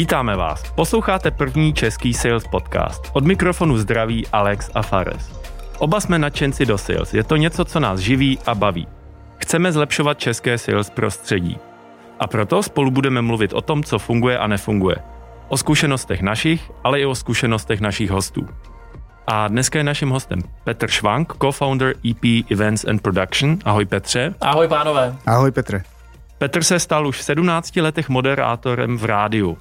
Vítáme vás. Posloucháte první český sales podcast. Od mikrofonu zdraví Alex a Fares. Oba jsme nadšenci do sales. Je to něco, co nás živí a baví. Chceme zlepšovat české sales prostředí. A proto spolu budeme mluvit o tom, co funguje a nefunguje. O zkušenostech našich, ale i o zkušenostech našich hostů. A dneska je naším hostem Petr Švank, co-founder EP Events and Production. Ahoj Petře. Ahoj pánové. Ahoj Petře. Petr se stal už v 17 letech moderátorem v rádiu.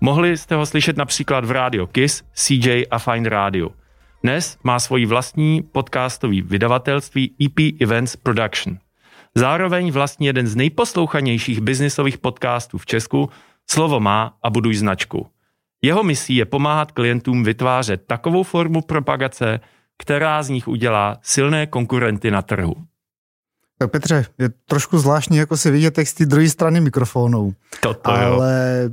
Mohli jste ho slyšet například v rádio Kiss, CJ a Fine Radio. Dnes má svoji vlastní podcastový vydavatelství EP Events Production. Zároveň vlastní jeden z nejposlouchanějších biznisových podcastů v Česku Slovo má a buduj značku. Jeho misí je pomáhat klientům vytvářet takovou formu propagace, která z nich udělá silné konkurenty na trhu. Tak Petře, je trošku zvláštní jako si vidět texty druhé strany mikrofonů. Toto ale jo.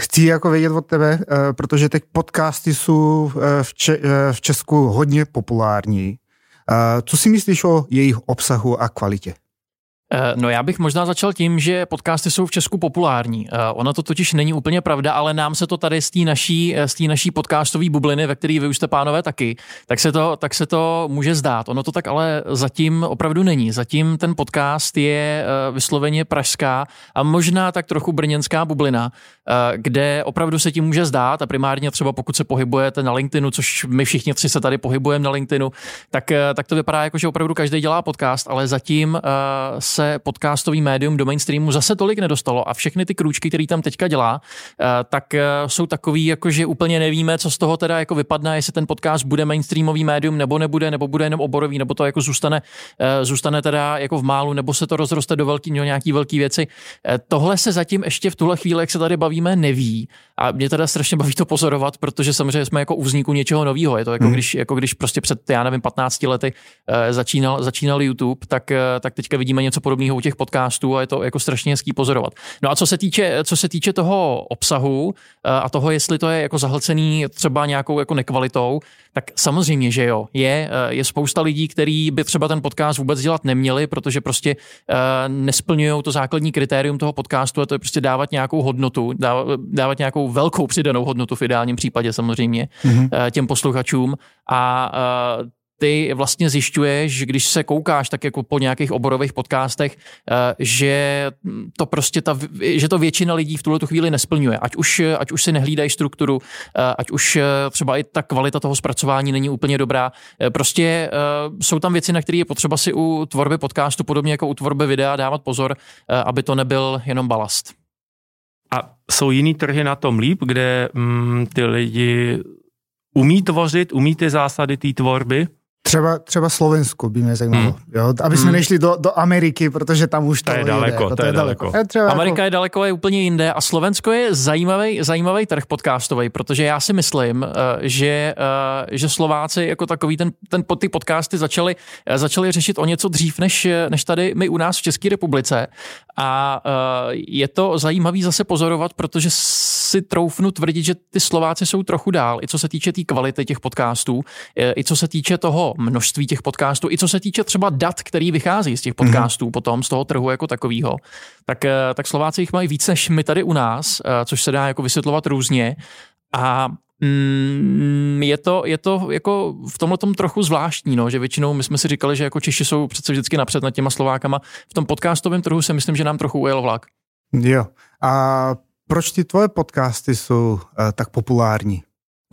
Chci jako vědět od tebe, eh, protože teď podcasty jsou eh, v, Če- eh, v Česku hodně populární. Co si myslíš o jejich obsahu a kvalitě? Eh, no já bych možná začal tím, že podcasty jsou v Česku populární. Eh, ono to totiž není úplně pravda, ale nám se to tady z té naší, eh, z naší podcastové bubliny, ve které vy už jste pánové taky, tak se, to, tak se to může zdát. Ono to tak ale zatím opravdu není. Zatím ten podcast je vysloveně pražská a možná tak trochu brněnská bublina, kde opravdu se tím může zdát a primárně třeba pokud se pohybujete na LinkedInu, což my všichni tři se tady pohybujeme na LinkedInu, tak, tak to vypadá jako, že opravdu každý dělá podcast, ale zatím se se podcastový médium do mainstreamu zase tolik nedostalo a všechny ty krůčky, které tam teďka dělá, eh, tak eh, jsou takový, jako že úplně nevíme, co z toho teda jako vypadne, jestli ten podcast bude mainstreamový médium nebo nebude, nebo bude jenom oborový, nebo to jako zůstane, eh, zůstane teda jako v málu, nebo se to rozroste do velký, nějaký velký věci. Tohle se zatím ještě v tuhle chvíli, jak se tady bavíme, neví. A mě teda strašně baví to pozorovat, protože samozřejmě jsme jako u vzniku něčeho nového. Je to jako, hmm. když, jako když prostě před, já nevím, 15 lety začínal, začínal YouTube, tak, tak teďka vidíme něco podobného u těch podcastů a je to jako strašně hezký pozorovat. No a co se týče, co se týče toho obsahu eh, a toho, jestli to je jako zahlcený třeba nějakou jako nekvalitou, tak samozřejmě, že jo. Je, eh, je spousta lidí, kteří by třeba ten podcast vůbec dělat neměli, protože prostě uh, nesplňují to základní kritérium toho podcastu a to je prostě dávat nějakou hodnotu, dávat, dávat nějakou velkou přidanou hodnotu v ideálním případě samozřejmě mm-hmm. těm posluchačům a uh, ty vlastně zjišťuješ, když se koukáš tak jako po nějakých oborových podcastech, eh, že to prostě ta, že to většina lidí v tuhle tu chvíli nesplňuje. Ať už, ať už si nehlídají strukturu, eh, ať už eh, třeba i ta kvalita toho zpracování není úplně dobrá. Prostě jsou tam věci, na které je potřeba si u tvorby podcastu, podobně jako u tvorby videa, dávat pozor, aby to nebyl jenom balast. A jsou jiný trhy na tom líp, kde mm, ty lidi umí tvořit, umí ty zásady té tvorby? Třeba, třeba Slovensko by mě zajímalo, hmm. jo? aby jsme hmm. nešli do, do Ameriky, protože tam už to, to je daleko. Jde, to, to je daleko. daleko. Třeba Amerika jako... je daleko, je úplně jinde a Slovensko je zajímavý, zajímavý trh podcastový, protože já si myslím, uh, že, uh, že Slováci jako takový ten, ten ty podcasty začali, uh, začali řešit o něco dřív, než, než tady my u nás v České republice a je to zajímavý zase pozorovat, protože si troufnu tvrdit, že ty Slováci jsou trochu dál, i co se týče té tý kvality těch podcastů, i co se týče toho množství těch podcastů, i co se týče třeba dat, který vychází z těch podcastů mm-hmm. potom, z toho trhu jako takového, tak, eh, tak Slováci jich mají víc než my tady u nás, eh, což se dá jako vysvětlovat různě. A mm, je to, je to jako v tomhle tom trochu zvláštní, no, že většinou my jsme si říkali, že jako Češi jsou přece vždycky napřed nad těma Slovákama. V tom podcastovém trhu si myslím, že nám trochu ujel vlak. Jo. A proč ty tvoje podcasty jsou uh, tak populární?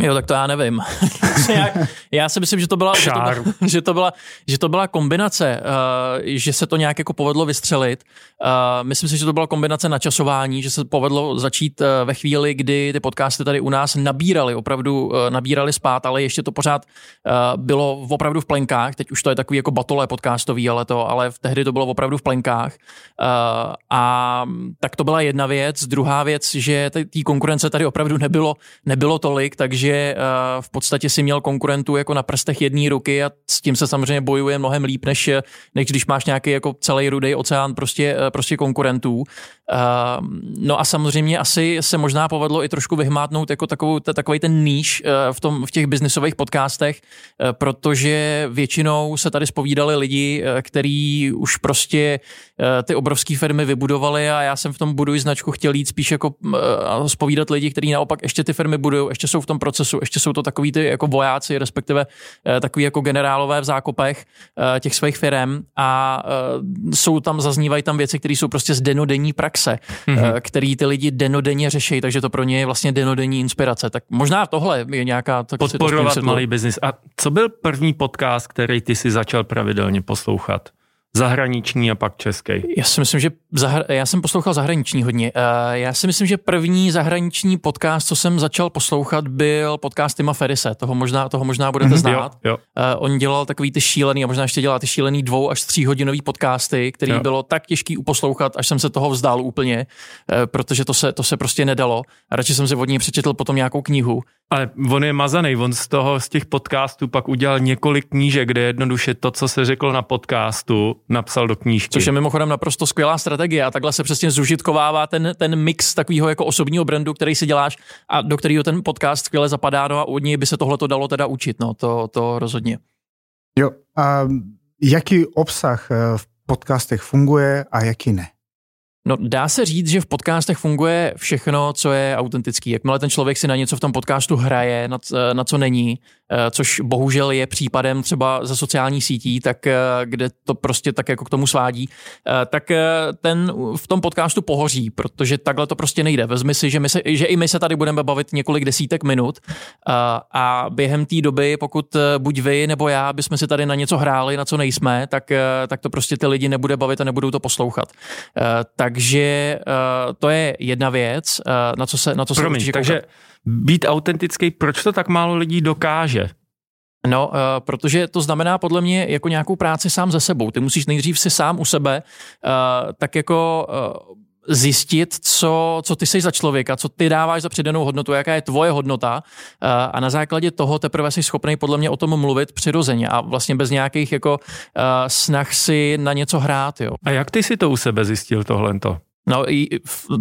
Jo, tak to já nevím. já, já si myslím, že to byla, že to byla, že to byla, že to byla kombinace, uh, že se to nějak jako povedlo vystřelit. Uh, myslím si, že to byla kombinace načasování, že se povedlo začít uh, ve chvíli, kdy ty podcasty tady u nás nabírali, opravdu uh, nabírali spát, ale ještě to pořád uh, bylo opravdu v plenkách. Teď už to je takový jako batole podcastový, ale to, ale v tehdy to bylo opravdu v plenkách. Uh, a tak to byla jedna věc. Druhá věc, že té konkurence tady opravdu nebylo, nebylo tolik, takže že uh, v podstatě si měl konkurentů jako na prstech jedné ruky a s tím se samozřejmě bojuje mnohem líp, než, než když máš nějaký jako celý rudý oceán prostě, uh, prostě konkurentů. Uh, no a samozřejmě asi se možná povedlo i trošku vyhmátnout jako takovou, takový ten níž v, tom, v těch biznisových podcastech, protože většinou se tady spovídali lidi, kteří už prostě ty obrovské firmy vybudovali a já jsem v tom buduji značku chtěl jít spíš jako spovídat lidi, kteří naopak ještě ty firmy budují, ještě jsou v tom procesu, ještě jsou to takový ty jako vojáci, respektive takový jako generálové v zákopech těch svých firm a jsou tam, zaznívají tam věci, které jsou prostě z denodenní praxe, mm-hmm. který ty lidi denodenně řeší, takže to pro ně je vlastně denodenní inspirace. Tak možná tohle je nějaká... Tak Podporovat malý biznis. A co byl první podcast, který ty si začal pravidelně poslouchat? Zahraniční a pak český. Já si myslím, že zahra- já jsem poslouchal zahraniční hodně. Uh, já si myslím, že první zahraniční podcast, co jsem začal poslouchat, byl podcast Tima Ferise. Toho možná, toho možná budete mm-hmm, znát. Jo, jo. Uh, on dělal takový ty šílený, a možná ještě dělá ty šílený dvou až tříhodinový podcasty, který jo. bylo tak těžký uposlouchat, až jsem se toho vzdál úplně, uh, protože to se, to se prostě nedalo. A radši jsem si od něj přečetl potom nějakou knihu. Ale on je mazaný, on z toho, z těch podcastů pak udělal několik knížek, kde jednoduše to, co se řekl na podcastu, napsal do knížky. Což je mimochodem naprosto skvělá strategie a takhle se přesně zužitkovává ten, ten mix takového jako osobního brandu, který si děláš a do kterého ten podcast skvěle zapadá, no a od něj by se tohle to dalo teda učit, no to, to rozhodně. Jo, a jaký obsah eh, v podcastech funguje a jaký ne? No, dá se říct, že v podcastech funguje všechno, co je autentický. Jakmile ten člověk si na něco v tom podcastu hraje, na, co není, což bohužel je případem třeba ze sociálních sítí, tak eh, kde to prostě tak jako k tomu svádí, eh, tak ten v tom podcastu pohoří, protože takhle to prostě nejde. Vezmi si, že, my se, že i my se tady budeme bavit několik desítek minut a během té doby, pokud buď vy nebo já bychom si tady na něco hráli, na co nejsme, tak, tak to prostě ty lidi nebude bavit a nebudou to poslouchat. Takže to je jedna věc, na co se, na co Promiň, se takže být autentický, proč to tak málo lidí dokáže? No, uh, protože to znamená podle mě jako nějakou práci sám ze sebou. Ty musíš nejdřív si sám u sebe uh, tak jako uh, zjistit, co, co ty jsi za člověka, co ty dáváš za přidanou hodnotu, jaká je tvoje hodnota a na základě toho teprve jsi schopný podle mě o tom mluvit přirozeně a vlastně bez nějakých jako snah si na něco hrát. Jo. A jak ty si to u sebe zjistil tohle? No i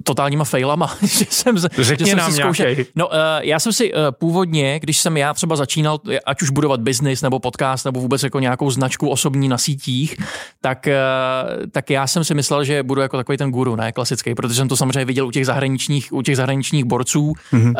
totálníma failama, že jsem, Řekni že jsem nám si zkoušel. No uh, já jsem si uh, původně, když jsem já třeba začínal, ať už budovat biznis nebo podcast nebo vůbec jako nějakou značku osobní na sítích, tak, uh, tak já jsem si myslel, že budu jako takový ten guru, ne, klasický, protože jsem to samozřejmě viděl u těch zahraničních, u těch zahraničních borců mm-hmm. uh,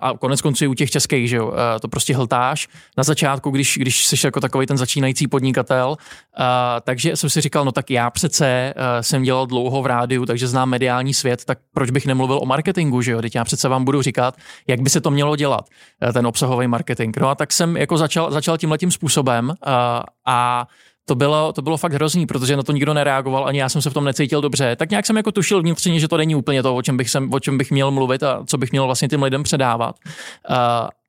a konec konců i u těch českých, že jo, uh, to prostě hltáš na začátku, když, když jsi jako takový ten začínající podnikatel, uh, takže jsem si říkal, no tak já přece uh, jsem dělal dlouho v rádiu, takže znám znám mediální svět, tak proč bych nemluvil o marketingu, že jo? Teď já přece vám budu říkat, jak by se to mělo dělat, eh, ten obsahový marketing. No a tak jsem jako začal, začal tímhletím způsobem a, eh, a to bylo, to bylo fakt hrozný, protože na to nikdo nereagoval, ani já jsem se v tom necítil dobře. Tak nějak jsem jako tušil vnitřně, že to není úplně to, o čem bych, sem, o čem bych měl mluvit a co bych měl vlastně těm lidem předávat. Uh,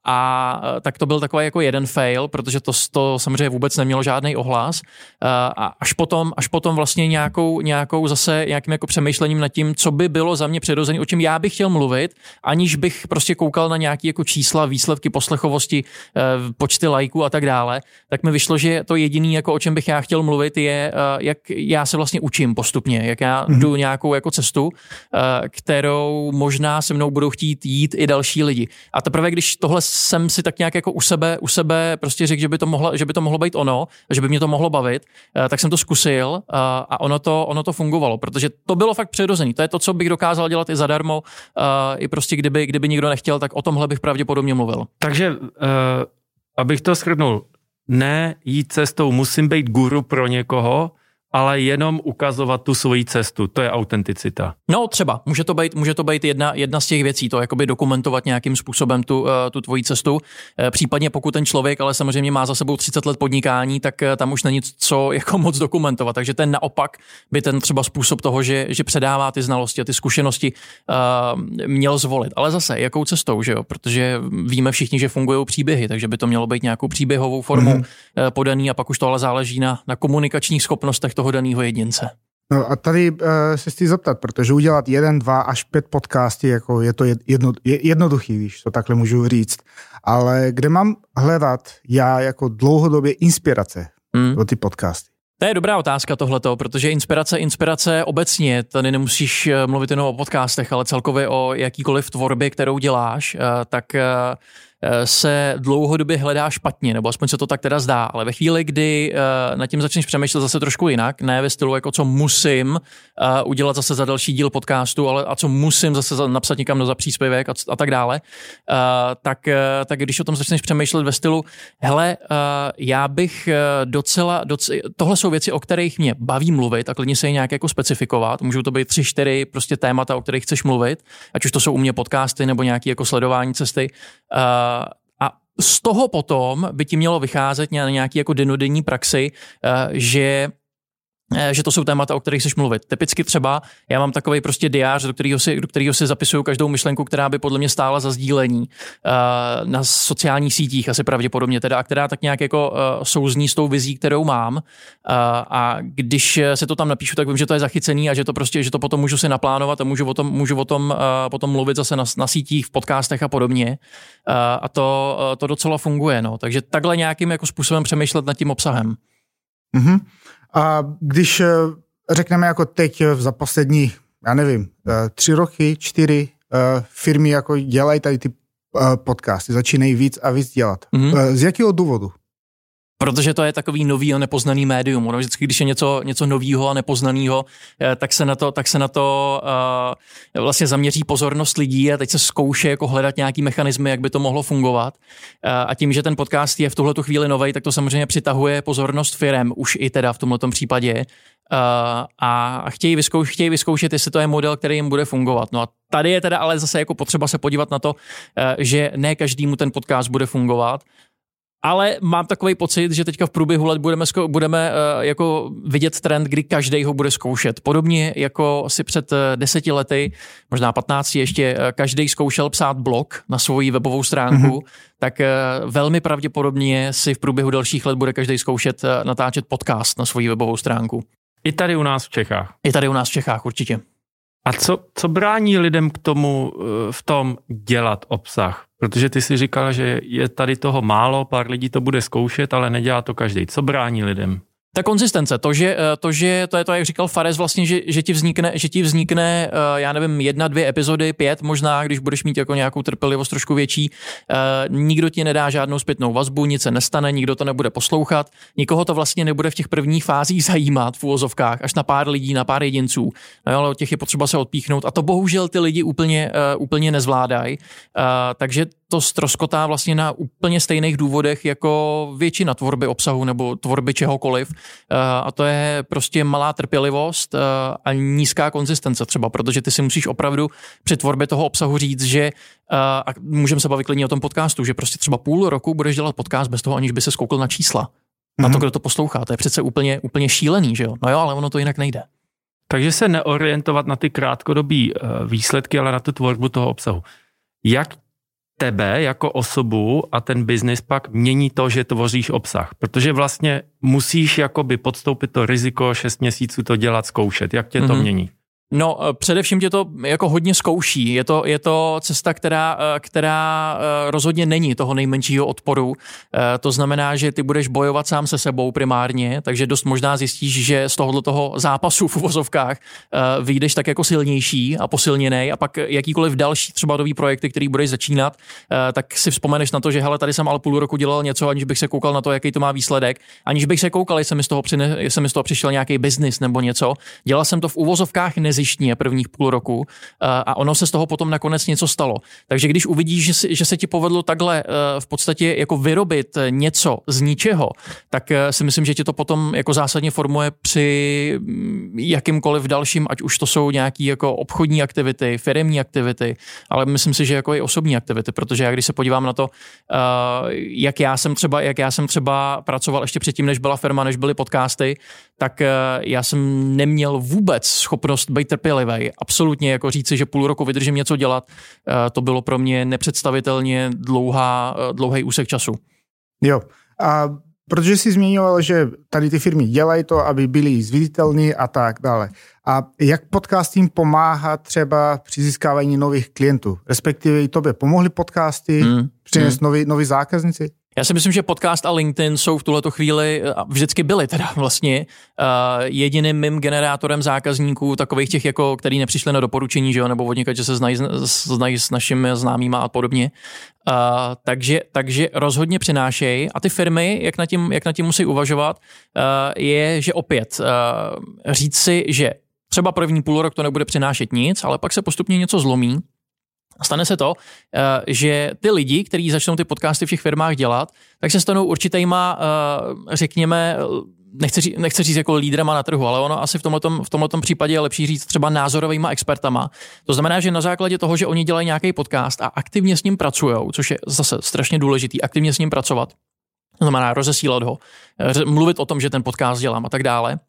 a e, tak to byl takový jako jeden fail, protože to, to samozřejmě vůbec nemělo žádný ohlas. E, a až potom, až potom vlastně nějakou, nějakou zase nějakým jako přemýšlením nad tím, co by bylo za mě přirozené, o čem já bych chtěl mluvit, aniž bych prostě koukal na nějaké jako čísla, výsledky poslechovosti, e, počty lajků a tak dále, tak mi vyšlo, že to jediný, jako o čem bych já chtěl mluvit, je, jak já se vlastně učím postupně, jak já mm-hmm. jdu nějakou jako cestu, kterou možná se mnou budou chtít jít i další lidi. A teprve, když tohle jsem si tak nějak jako u sebe, u sebe prostě řekl, že by to mohlo, že by to mohlo být ono, že by mě to mohlo bavit, eh, tak jsem to zkusil eh, a ono to, ono to fungovalo, protože to bylo fakt přirozený. To je to, co bych dokázal dělat i zadarmo, eh, i prostě kdyby, kdyby nikdo nechtěl, tak o tomhle bych pravděpodobně mluvil. Takže, uh, abych to shrnul, ne jít cestou, musím být guru pro někoho, ale jenom ukazovat tu svoji cestu. To je autenticita. No třeba, může to být, může to být jedna, jedna z těch věcí, to jakoby dokumentovat nějakým způsobem tu, eh, tu tvoji cestu. Eh, případně pokud ten člověk ale samozřejmě má za sebou 30 let podnikání, tak eh, tam už není co jako moc dokumentovat. Takže ten naopak by ten třeba způsob toho, že, že předává ty znalosti a ty zkušenosti měl zvolit. Ale zase, jakou cestou, že jo? Protože víme všichni, že fungují příběhy, takže by to mělo být nějakou příběhovou formou mm-hmm. podaný a pak už to ale záleží na, na komunikačních schopnostech toho daného jedince. No a tady uh, se chci zeptat, protože udělat jeden, dva až pět podcasty, jako je to jedno, je jednoduchý, když to takhle můžu říct, ale kde mám hledat já jako dlouhodobě inspirace hmm. pro ty podcasty? To je dobrá otázka tohleto, protože inspirace, inspirace obecně, tady nemusíš eh, mluvit jenom o podcastech, ale celkově o jakýkoliv tvorbě, kterou děláš, eh, tak se dlouhodobě hledá špatně, nebo aspoň se to tak teda zdá, ale ve chvíli, kdy uh, nad tím začneš přemýšlet zase trošku jinak, ne ve stylu jako co musím uh, udělat zase za další díl podcastu, ale a co musím zase za, napsat někam do za příspěvek a, a tak dále, uh, tak, tak když o tom začneš přemýšlet ve stylu, hele, já bych docela, docela, tohle jsou věci, o kterých mě baví mluvit a klidně se je nějak jako specifikovat, můžou to být tři, čtyři prostě témata, o kterých chceš mluvit, ať už to jsou u mě podcasty nebo nějaké jako sledování cesty, uh, a z toho potom by ti mělo vycházet na nějaký jako denodenní praxi, eh, že že to jsou témata, o kterých chceš mluvit. Typicky třeba já mám takový prostě diář, do kterého si, do kterého si zapisuju každou myšlenku, která by podle mě stála za sdílení uh, na sociálních sítích, asi pravděpodobně teda, a která tak nějak jako uh, souzní s tou vizí, kterou mám. Uh, a když se to tam napíšu, tak vím, že to je zachycený a že to prostě, že to potom můžu si naplánovat a můžu o tom, můžu o tom uh, potom mluvit zase na, na sítích, v podcastech a podobně. Uh, a to, uh, to docela funguje. No. Takže takhle nějakým jako způsobem přemýšlet nad tím obsahem. Mm-hmm. A když eh, řekneme jako teď eh, za poslední, já nevím, eh, tři roky, čtyři firmy jako dělají tady ty podcasty, začínají víc a víc dělat. Mm-hmm. Z jakého důvodu? Protože to je takový nový a nepoznaný médium. Ono vždycky, když je něco, něco nového a nepoznaného, tak se na to, tak se na to uh, vlastně zaměří pozornost lidí a teď se zkouší jako hledat nějaký mechanismy, jak by to mohlo fungovat. Uh, a tím, že ten podcast je v tuhle chvíli nový, tak to samozřejmě přitahuje pozornost firem, už i teda v tomto případě. Uh, a chtějí, vyzkoušet, chtějí vyzkoušet, jestli to je model, který jim bude fungovat. No a tady je teda ale zase jako potřeba se podívat na to, že ne každému ten podcast bude fungovat ale mám takový pocit, že teďka v průběhu let budeme, budeme uh, jako vidět trend, kdy každý ho bude zkoušet. Podobně jako si před uh, deseti lety, možná 15 ještě, uh, každý zkoušel psát blog na svoji webovou stránku, mm-hmm. tak uh, velmi pravděpodobně si v průběhu dalších let bude každý zkoušet uh, natáčet podcast na svoji webovou stránku. I tady u nás v Čechách. I tady u nás v Čechách, určitě. A co, co brání lidem k tomu v tom dělat obsah? Protože ty si říkal, že je tady toho málo, pár lidí to bude zkoušet, ale nedělá to každý. Co brání lidem? Ta konzistence, to, že eh, to, že to je to, jak říkal Fares, vlastně, že, že ti vznikne, že ti vznikne, eh, já nevím, jedna, dvě epizody, pět možná, když budeš mít jako nějakou trpělivost trošku větší, eh, nikdo ti nedá žádnou zpětnou vazbu, nic se nestane, nikdo to nebude poslouchat, nikoho to vlastně nebude v těch prvních fázích zajímat v úvozovkách, až na pár lidí, na pár jedinců, no, ale od těch je potřeba se odpíchnout a to bohužel ty lidi úplně, úplně nezvládají, takže to stroskotá vlastně na úplně stejných důvodech jako většina tvorby obsahu nebo tvorby čehokoliv. Eh, a to je prostě malá trpělivost eh, a nízká konzistence třeba, protože ty si musíš opravdu při tvorbě toho obsahu říct, že eh, a můžeme se bavit klidně o tom podcastu, že prostě třeba půl roku budeš dělat podcast bez toho, aniž by se skoukl na čísla. Na to, mhm. kdo to poslouchá. To je přece úplně, úplně šílený, že jo? No jo, ale ono to jinak nejde. Takže se neorientovat na ty krátkodobé výsledky, ale na tu tvorbu toho obsahu. Jak tebe jako osobu a ten biznis pak mění to, že tvoříš obsah. Protože vlastně musíš jakoby podstoupit to riziko 6 měsíců to dělat, zkoušet. Jak tě to mm-hmm. mění? No, eh, především tě to jako hodně zkouší. Je to, je to cesta, která, eh, která eh, rozhodně není toho nejmenšího odporu. To znamená, že ty budeš bojovat sám se sebou primárně, takže dost možná zjistíš, že z tohohle toho zápasu v uvozovkách vyjdeš tak jako silnější a posilněný a pak jakýkoliv další třeba nový projekty, který budeš začínat, tak si vzpomeneš na to, že hele, tady jsem ale půl roku dělal něco, aniž bych se koukal na to, jaký to má výsledek, aniž bych se koukal, jestli mi z toho, přine, jestli mi z toho přišel nějaký biznis nebo něco. Dělal jsem to v uvozovkách nezi zištně prvních půl roku eh, a ono se z toho potom nakonec něco stalo. Takže když uvidíš, že, že se ti povedlo takhle eh, v podstatě jako vyrobit něco z ničeho, tak eh, si myslím, že ti to potom jako zásadně formuje při mm, jakýmkoliv dalším, ať už to jsou nějaký jako obchodní aktivity, firmní aktivity, ale myslím si, že jako i osobní aktivity, protože já když se podívám na to, jak já jsem třeba, jak já jsem třeba pracoval ještě předtím, než byla firma, než byly podcasty, tak já jsem neměl vůbec schopnost být trpělivý. Absolutně jako říci, že půl roku vydržím něco dělat, eh, to bylo pro mě nepředstavitelně dlouhá, eh, dlouhý úsek času. Jo. A protože jsi zmiňoval, že tady ty firmy dělají to, aby byly zviditelní a tak dále. A jak podcast jim pomáhá třeba při získávání nových klientů? Respektive i tobě pomohly podcasty hmm. přinést hmm. nový, nový zákazníci? Já si myslím, že podcast a LinkedIn jsou v tuhleto chvíli, a vždycky byly teda vlastně, uh, jediným mým generátorem zákazníků, takových těch, jako, který nepřišli na doporučení, že jo, nebo vodníka, že se znají, znají s našimi známýma a podobně. Uh, takže, takže rozhodně přinášejí. A ty firmy, jak na tím, jak na tím musí uvažovat, uh, je, že opět uh, říct si, že třeba první půl rok to nebude přinášet nic, ale pak se postupně něco zlomí stane se to, eh, že ty lidi, kteří začnou ty podcasty v těch firmách dělat, tak se stanou určitýma, eh, řekněme, nechci, říct, nechci říct jako lídrama na trhu, ale ono asi v tomto, v tomto případě je lepší říct třeba názorovými expertama. To znamená, že na základě toho, že oni dělají nějaký podcast a aktivně s ním pracují, což je zase strašně důležitý, aktivně s ním pracovat, to znamená rozesílat ho, eh, mluvit o tom, že ten podcast dělám a tak dále,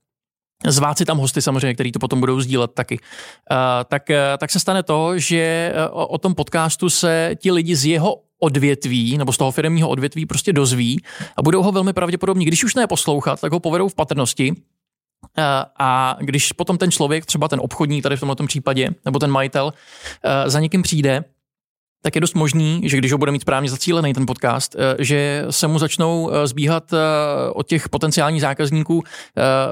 zvát si tam hosty samozřejmě, který to potom budou sdílet taky, uh, tak, uh, tak se stane to, že uh, o, o tom podcastu se ti lidi z jeho odvětví nebo z toho firmního odvětví prostě dozví a budou ho velmi pravděpodobně, když už ne poslouchat, tak ho povedou v patrnosti. A když potom ten člověk, třeba ten obchodník tady v tomto případě, nebo ten majitel, za někým přijde, tak je dost možný, že když ho bude mít správně zacílený ten podcast, eh, že se mu začnou eh, zbíhat eh, od těch potenciálních zákazníků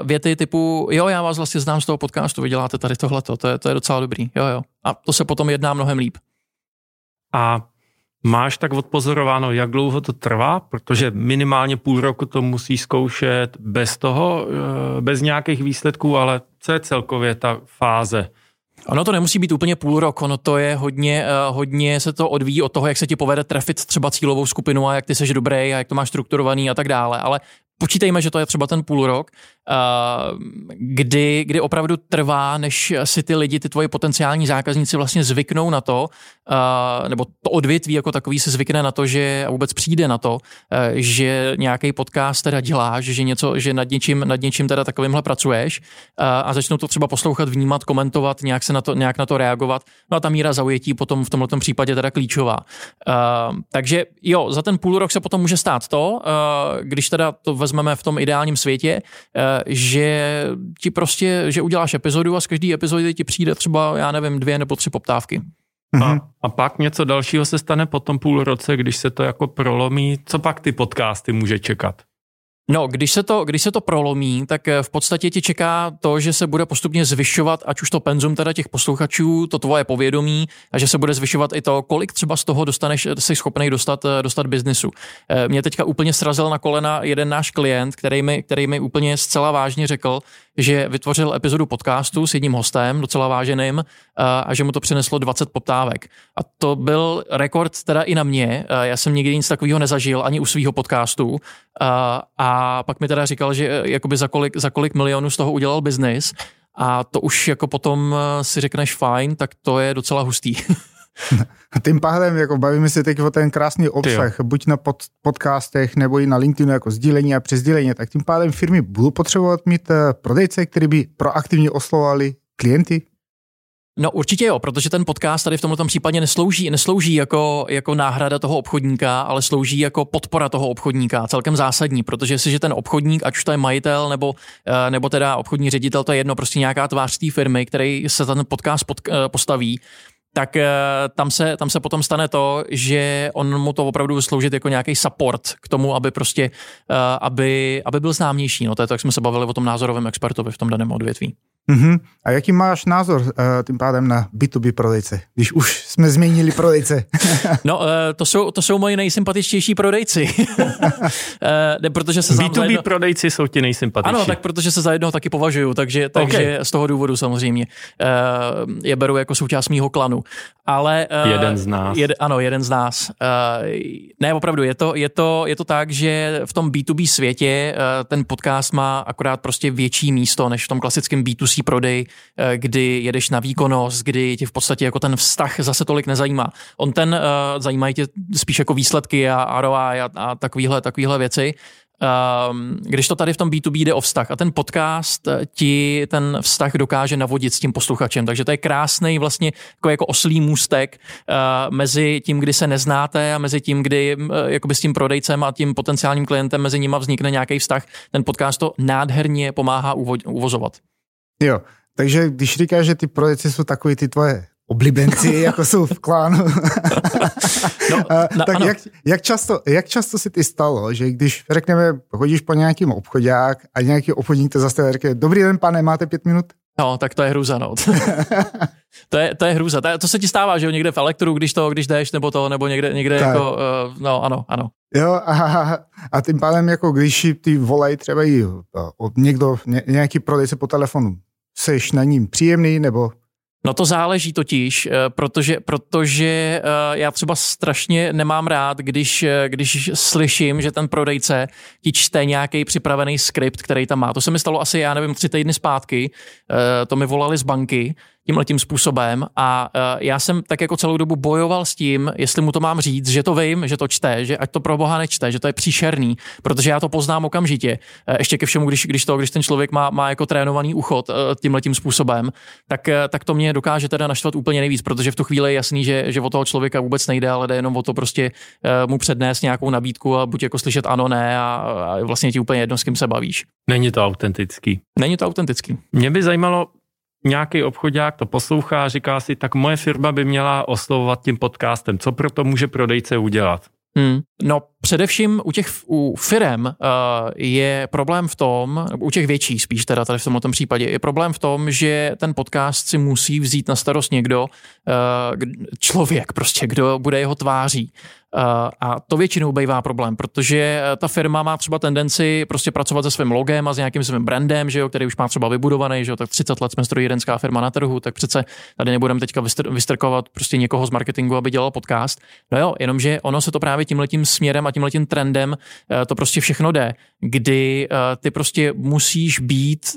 věty typu, jo, já vás vlastně znám z toho podcastu, vy děláte tady tohleto, to je, to je docela dobrý, jo, jo. A to se potom jedná mnohem líp. A máš tak odpozorováno, jak dlouho to trvá? Protože minimálně půl roku to musí zkoušet bez toho, bez nějakých výsledků, ale co je celkově ta fáze? Ono to nemusí být úplně půl rok, ono to je hodně, uh, hodně se to odvíjí od toho, jak se ti povede trefit třeba cílovou skupinu a jak ty seš dobrý a jak to máš strukturovaný a tak dále, ale počítejme, že to je třeba ten půl rok, kdy, kdy opravdu trvá, než si ty lidi, ty tvoji potenciální zákazníci vlastně zvyknou na to, nebo to odvětví jako takový se zvykne na to, že vůbec přijde na to, že nějaký podcast teda děláš, že něco, že nad něčím, nad něčím teda takovýmhle pracuješ a začnou to třeba poslouchat, vnímat, komentovat, nějak se na to, nějak na to reagovat. No a ta míra zaujetí potom v tomto případě teda klíčová. Takže jo, za ten půl rok se potom může stát to, když teda to vezmeme v tom ideálním světě, že ti prostě, že uděláš epizodu a z každé epizody ti přijde třeba, já nevím, dvě nebo tři poptávky. A, a pak něco dalšího se stane po tom půl roce, když se to jako prolomí. Co pak ty podcasty může čekat? No, když se, to, když se to prolomí, tak eh, v podstatě ti čeká to, že se bude postupně zvyšovat, ať už to penzum teda těch posluchačů, to tvoje povědomí, a že se bude zvyšovat i to, kolik třeba z toho dostaneš, jsi schopný dostat, eh, dostat biznisu. Eh, mě teďka úplně srazil na kolena jeden náš klient, který mi, který mi úplně zcela vážně řekl, že vytvořil epizodu podcastu s jedním hostem, docela váženým, a že mu to přineslo 20 poptávek. A to byl rekord teda i na mě. Já jsem nikdy nic takového nezažil, ani u svého podcastu. A pak mi teda říkal, že jakoby za kolik, za kolik milionů z toho udělal biznis. A to už jako potom si řekneš fajn, tak to je docela hustý. Tím pádem, jako bavíme se teď o ten krásný obsah, Tyjo. buď na pod, podcastech, nebo i na LinkedInu jako sdílení a přesdílení, tak tím pádem firmy budou potřebovat mít e, prodejce, který by proaktivně oslovovali klienty? No určitě jo, protože ten podcast tady v tomto případě neslouží, neslouží jako, jako náhrada toho obchodníka, ale slouží jako podpora toho obchodníka, celkem zásadní, protože jestliže ten obchodník, ať už to je majitel nebo, eh, nebo teda obchodní ředitel, to je jedno, prostě nějaká tvář té firmy, který se ten podcast pod, eh, postaví, tak eh, tam se, tam se potom stane to, že on mu to opravdu sloužit jako nějaký support k tomu, aby prostě, aby, aby byl známější. No to je to, jak jsme se bavili o tom názorovém expertovi v tom daném odvětví. Uh-huh. A jaký máš názor uh, tím pádem na B2B prodejce, když už jsme změnili prodejce? no, uh, to, jsou, to jsou moji nejsympatičtější prodejci. uh, ne, protože se B2B jedno... prodejci jsou ti nejsympatičtější. Ano, tak protože se za jednoho taky považuju, takže, takže okay. z toho důvodu samozřejmě uh, je beru jako součást mýho klanu. Ale, uh, jeden z nás. Jed, ano, jeden z nás. Uh, ne, opravdu, je to, je, to, je to tak, že v tom B2B světě uh, ten podcast má akorát prostě větší místo než v tom klasickém B2C B2C prodej, eh, kdy jedeš na výkonnost, kdy tě v podstatě jako ten vztah zase tolik nezajímá. On ten uh, zajímají tě spíš jako výsledky a ROI a, a takovýhle, takovýhle věci. Um, když to tady v tom B2B jde o vztah a ten podcast eh, ti ten vztah dokáže navodit s tím posluchačem, takže to je krásný vlastně jako, jako oslý můstek uh, mezi tím, kdy se neznáte a mezi tím, kdy uh, s tím prodejcem a tím potenciálním klientem mezi nimi vznikne nějaký vztah. Ten podcast to nádherně pomáhá uvo- uvozovat. Jo, takže když říkáš, že ty prodejci jsou takový ty tvoje oblibenci, jako jsou v klánu. No, na, tak jak, jak, často, jak často si ty stalo, že když řekneme, chodíš po nějakým obchodák a nějaký obchodník to zase řekne, dobrý den pane, máte pět minut? No, tak to je hruza, no. to, je, to je hruza. To, to se ti stává, že jo, někde v elektru, když to, když jdeš, nebo to, nebo někde, někde tak. jako, uh, no, ano, ano. Jo, a, a tím pádem, jako když ty volají třeba i od někdo, ně, nějaký prodejce po telefonu, seš na ním příjemný, nebo No to záleží totiž, eh, protože, protože eh, já třeba strašně nemám rád, když, eh, když slyším, že ten prodejce ti čte nějaký připravený skript, který tam má. To se mi stalo asi, já nevím, tři týdny zpátky. To mi volali z banky tímhle tím způsobem a uh, já jsem tak jako celou dobu bojoval s tím, jestli mu to mám říct, že to vím, že to čte, že ať to pro boha nečte, že to je příšerný, protože já to poznám okamžitě. Uh, ještě ke všemu, když, když to, když ten člověk má, má jako trénovaný uchod uh, tímhle tím způsobem, tak, tak to mě dokáže teda naštvat úplně nejvíc, protože v tu chvíli je jasný, že, že o toho člověka vůbec nejde, ale jde jenom o to prostě mu přednést nějakou nabídku a buď jako slyšet ano, ne a, a vlastně ti úplně jedno, s kým se bavíš. Není to autentický. Není to autentický. Mě by zajímalo, nějaký obchodák to poslouchá a říká si, tak moje firma by měla oslovovat tím podcastem. Co pro to může prodejce udělat? Hmm. No především u těch u firem uh, je problém v tom, u těch větších spíš teda tady v tomto případě, je problém v tom, že ten podcast si musí vzít na starost někdo, uh, člověk prostě, kdo bude jeho tváří. A to většinou bývá problém, protože ta firma má třeba tendenci prostě pracovat se svým logem a s nějakým svým brandem, že jo, který už má třeba vybudovaný, že jo, tak 30 let jsme strojírenská firma na trhu, tak přece tady nebudeme teďka vystr- vystrkovat prostě někoho z marketingu, aby dělal podcast. No jo, jenomže ono se to právě tímhletím směrem a tímhletím trendem eh, to prostě všechno jde, kdy eh, ty prostě musíš být,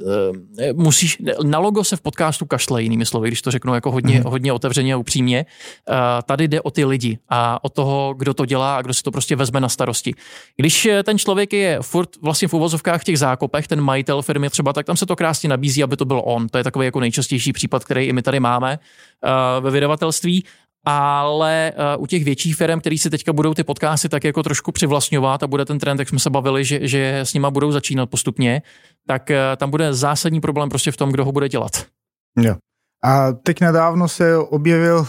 musíš, na logo se v podcastu kašle, jinými slovy, když to řeknu jako hodně, mm. hodně otevřeně a upřímně. Tady jde o ty lidi a o toho, kdo to dělá a kdo si to prostě vezme na starosti. Když eh, ten člověk je furt vlastně v uvozovkách v těch zákopech, ten majitel firmy třeba, tak tam se to krásně nabízí, aby to byl on. To je takový jako nejčastější případ, který i my tady máme ve vydavatelství. Ale uh, u těch větších firm, který si teďka budou ty podcasty tak jako trošku přivlastňovat a bude ten trend, jak jsme se bavili, že, že s nima budou začínat postupně, tak uh, tam bude zásadní problém prostě v tom, kdo ho bude dělat. Jo. A teď nedávno se objevil uh,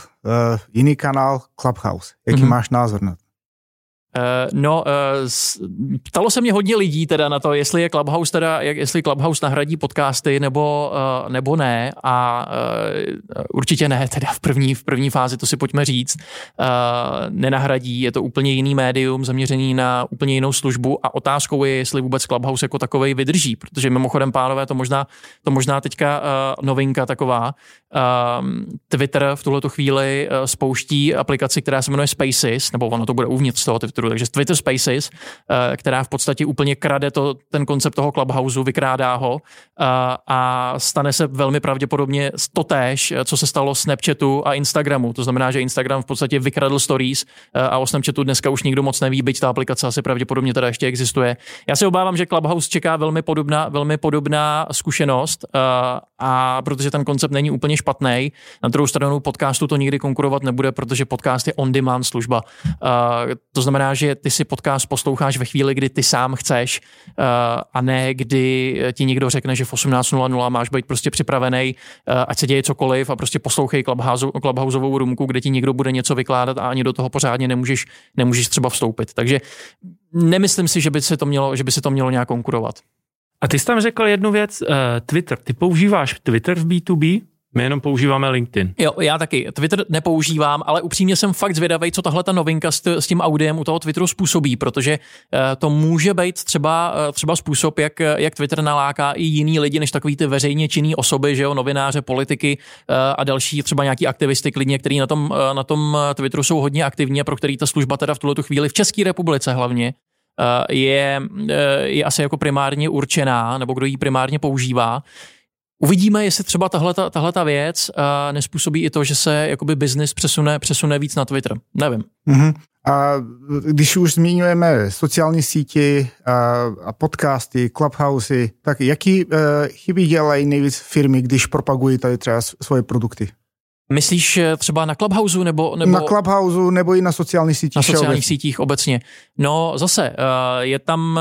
jiný kanál Clubhouse. Jaký mm-hmm. máš názor na to? Uh, no, uh, ptalo se mě hodně lidí teda na to, jestli je Clubhouse teda, jestli Clubhouse nahradí podcasty nebo, uh, nebo ne. A určitě ne, teda v první, v první fázi, to si pojďme říct, nenahradí, je to úplně jiný médium zaměřený na úplně jinou službu. A otázkou je, jestli vůbec Clubhouse jako takovej vydrží, protože mimochodem, pánové, to možná, to možná teďka novinka taková, uh, Twitter v tuhleto chvíli spouští aplikaci, která se jmenuje Spaces, nebo ono to bude uvnitř toho Twitteru, takže Twitter Spaces, uh, která v podstatě úplně krade to, ten koncept toho Clubhouse, vykrádá ho uh, a stane se velmi pravděpodobně totéž, co se stalo Snapchatu a Instagramu. To znamená, že Instagram v podstatě vykradl stories a o Snapchatu dneska už nikdo moc neví, byť ta aplikace asi pravděpodobně teda ještě existuje. Já se obávám, že Clubhouse čeká velmi podobná, velmi podobná zkušenost a protože ten koncept není úplně špatný. Na druhou stranu podcastu to nikdy konkurovat nebude, protože podcast je on-demand služba. To znamená, že ty si podcast posloucháš ve chvíli, kdy ty sám chceš uh, a ne kdy ti někdo řekne, že v 18.00 máš být prostě připravený, uh, ať se děje cokoliv a prostě poslouchej Clubhouse, Clubhouseovou rumku, kde ti někdo bude něco vykládat a ani do toho pořádně nemůžeš, nemůžeš třeba vstoupit. Takže nemyslím si, že by se to mělo, že by se to mělo nějak konkurovat. A ty jsi tam řekl jednu věc, Twitter. Ty používáš Twitter v B2B? My jenom používáme LinkedIn. Jo, já taky. Twitter nepoužívám, ale upřímně jsem fakt zvědavý, co tahle ta novinka s, tím audiem u toho Twitteru způsobí, protože uh, to může být třeba, uh, třeba způsob, jak, jak Twitter naláká i jiný lidi, než takový ty veřejně činný osoby, že jo, novináře, politiky a další třeba nějaký aktivisty klidně, který na tom, na tom Twitteru jsou hodně aktivní a pro který ta služba teda v tuhle chvíli v České republice hlavně je, je asi jako primárně určená, nebo kdo ji primárně používá. Uvidíme, jestli třeba tahle ta věc uh, nespůsobí i to, že se jakoby business přesune, přesune víc na Twitter. Nevím. Uh-huh. A když už zmiňujeme sociální síti a, a podcasty, clubhousey, tak jaký uh, chyby dělají nejvíc firmy, když propagují tady třeba svoje produkty? Myslíš eh, třeba na Clubhouse nebo, nebo... Na Clubhouse nebo i na sociálních sítích. Na sociálních obecně. sítích obecně. No zase, je tam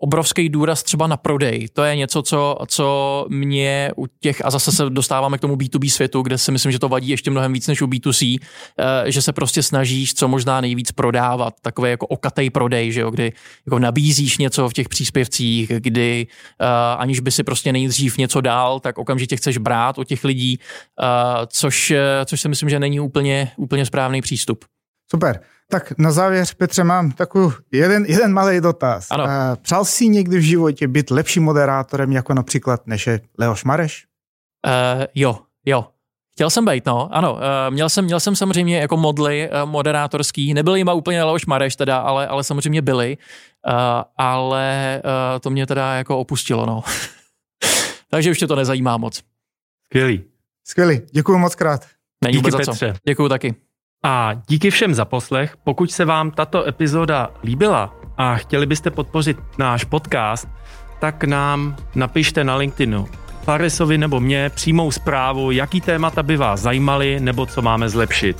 obrovský důraz třeba na prodej. To je něco, co, co mě u těch, a zase se dostáváme k tomu B2B světu, kde si myslím, že to vadí ještě mnohem víc než u B2C, eh, že se prostě snažíš co možná nejvíc prodávat. Takové jako okatej prodej, že jo, kdy jako nabízíš něco v těch příspěvcích, kdy aniž by si prostě nejdřív něco dál, tak okamžitě chceš brát od těch lidí, uh, což, což si myslím, že není úplně, úplně správný přístup. Super. Tak na závěr, Petře, mám takový jeden, jeden malý dotaz. Ano. Uh, přál jsi někdy v životě být lepším moderátorem, jako například než je Leoš Mareš? Uh, jo, jo. Chtěl jsem být, no, ano. Uh, měl, jsem, měl jsem samozřejmě jako modly uh, moderátorský, nebyl jima úplně Leoš Mareš teda, ale, ale samozřejmě byli, uh, ale uh, to mě teda jako opustilo, no. Takže už tě to nezajímá moc. Skvělý. Skvělý, děkuji moc krát. Není Díky vůbec Petře. za co. Děkuji taky. A díky všem za poslech. Pokud se vám tato epizoda líbila a chtěli byste podpořit náš podcast, tak nám napište na LinkedInu Faresovi nebo mě přímou zprávu, jaký témata by vás zajímaly nebo co máme zlepšit.